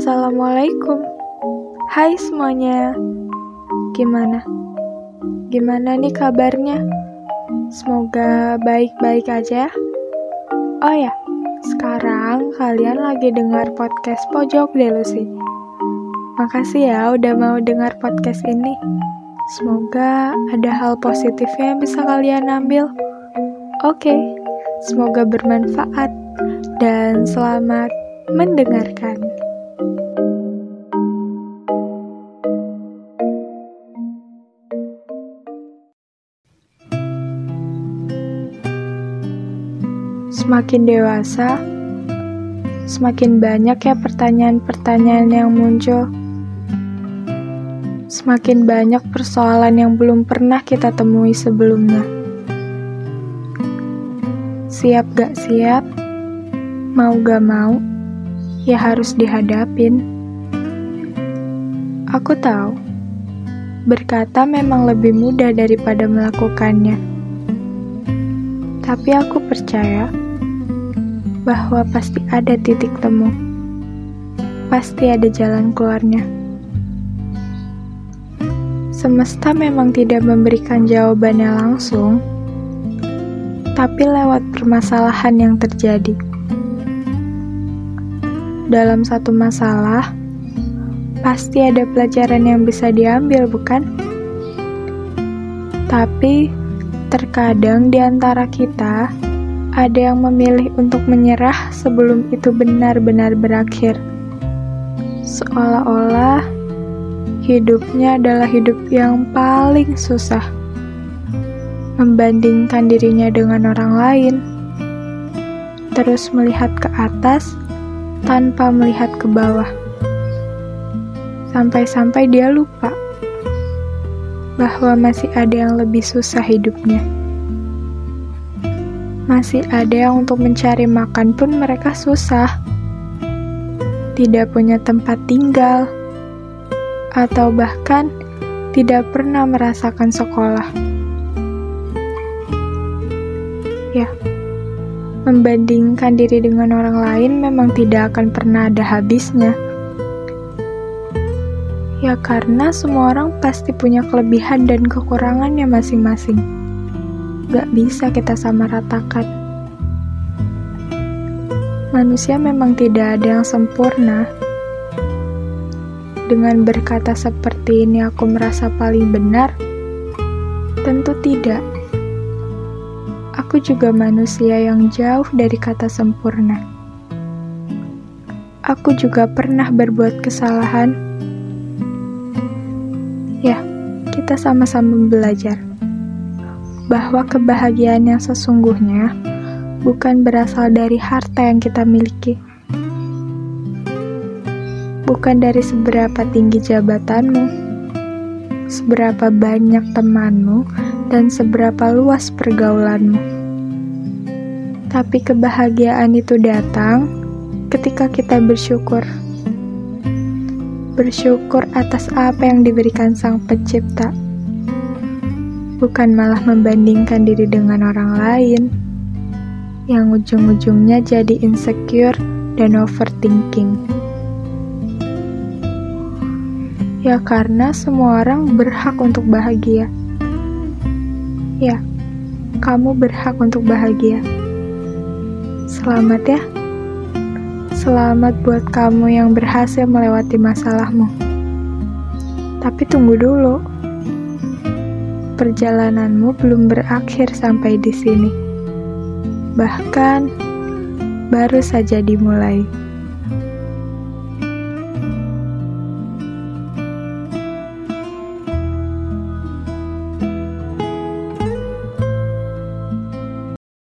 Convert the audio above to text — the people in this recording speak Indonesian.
Assalamualaikum. Hai semuanya. Gimana? Gimana nih kabarnya? Semoga baik-baik aja. Oh ya, sekarang kalian lagi dengar podcast Pojok Delusi. Makasih ya udah mau dengar podcast ini. Semoga ada hal positifnya yang bisa kalian ambil. Oke, semoga bermanfaat dan selamat mendengarkan. Semakin dewasa, semakin banyak ya pertanyaan-pertanyaan yang muncul. Semakin banyak persoalan yang belum pernah kita temui sebelumnya. Siap gak siap, mau gak mau, ya harus dihadapin. Aku tahu, berkata memang lebih mudah daripada melakukannya. Tapi aku percaya bahwa pasti ada titik temu. Pasti ada jalan keluarnya. Semesta memang tidak memberikan jawabannya langsung, tapi lewat permasalahan yang terjadi. Dalam satu masalah, pasti ada pelajaran yang bisa diambil, bukan? Tapi terkadang di antara kita ada yang memilih untuk menyerah sebelum itu benar-benar berakhir. Seolah-olah hidupnya adalah hidup yang paling susah. Membandingkan dirinya dengan orang lain, terus melihat ke atas tanpa melihat ke bawah. Sampai-sampai dia lupa bahwa masih ada yang lebih susah hidupnya. Masih ada yang untuk mencari makan pun mereka susah. Tidak punya tempat tinggal, atau bahkan tidak pernah merasakan sekolah. Ya, membandingkan diri dengan orang lain memang tidak akan pernah ada habisnya. Ya, karena semua orang pasti punya kelebihan dan kekurangannya masing-masing gak bisa kita sama ratakan. Manusia memang tidak ada yang sempurna. Dengan berkata seperti ini aku merasa paling benar? Tentu tidak. Aku juga manusia yang jauh dari kata sempurna. Aku juga pernah berbuat kesalahan. Ya, kita sama-sama belajar bahwa kebahagiaan yang sesungguhnya bukan berasal dari harta yang kita miliki, bukan dari seberapa tinggi jabatanmu, seberapa banyak temanmu, dan seberapa luas pergaulanmu. Tapi kebahagiaan itu datang ketika kita bersyukur. Bersyukur atas apa yang diberikan Sang Pencipta bukan malah membandingkan diri dengan orang lain, yang ujung-ujungnya jadi insecure dan overthinking. Ya, karena semua orang berhak untuk bahagia. Ya, kamu berhak untuk bahagia. Selamat ya. Selamat buat kamu yang berhasil melewati masalahmu. Tapi tunggu dulu perjalananmu belum berakhir sampai di sini. Bahkan baru saja dimulai.